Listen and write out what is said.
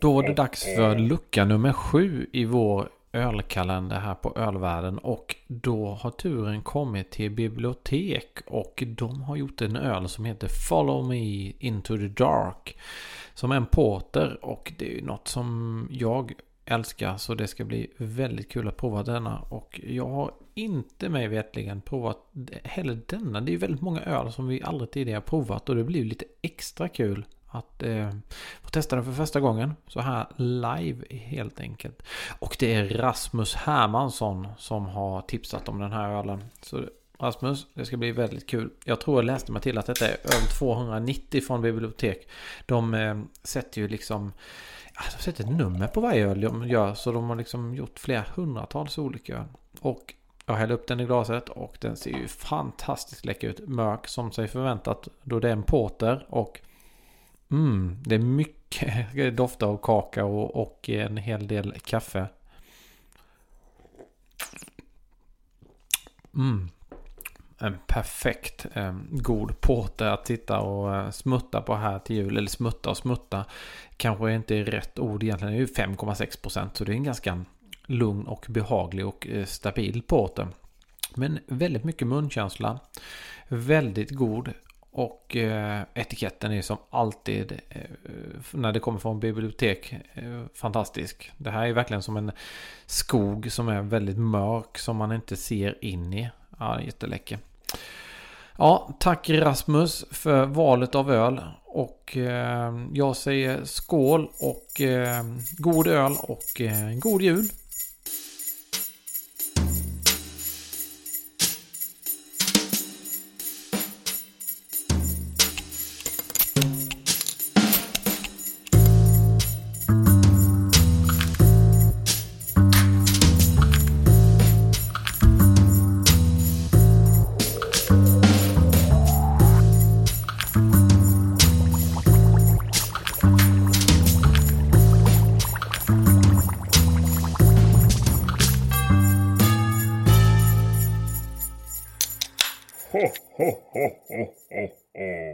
Då var det dags för lucka nummer sju i vår ölkalender här på Ölvärlden. Och då har turen kommit till bibliotek och de har gjort en öl som heter Follow Me Into the Dark som en porter. Och det är ju något som jag älskar så det ska bli väldigt kul att prova denna. Och jag har inte mig vetligen provat heller denna. Det är ju väldigt många öl som vi aldrig tidigare provat och det blir lite extra kul att eh, få testa den för första gången. Så här live helt enkelt. Och det är Rasmus Hermansson som har tipsat om den här ölen. Så Rasmus, det ska bli väldigt kul. Jag tror jag läste mig till att detta är öl 290 från bibliotek. De eh, sätter ju liksom de sätter ett nummer på varje öl de gör. Så de har liksom gjort flera hundratals olika öl. Och jag häller upp den i glaset och den ser ju fantastiskt läcker ut. Mörk som sig förväntat då det är en porter och mm, det är mycket doft av kakao och en hel del kaffe. Mm. En perfekt eh, god porter att titta och eh, smutta på här till jul. Eller smutta och smutta. Kanske inte är rätt ord egentligen. Det är ju 5,6 procent. Så det är en ganska lugn och behaglig och eh, stabil porter. Men väldigt mycket munkänsla. Väldigt god. Och eh, etiketten är som alltid eh, när det kommer från bibliotek eh, fantastisk. Det här är verkligen som en skog som är väldigt mörk som man inte ser in i. Ja, jätteläcker. Ja, tack Rasmus för valet av öl. Och eh, jag säger skål och eh, god öl och eh, god jul. Ho, ho, ho, ho, ho.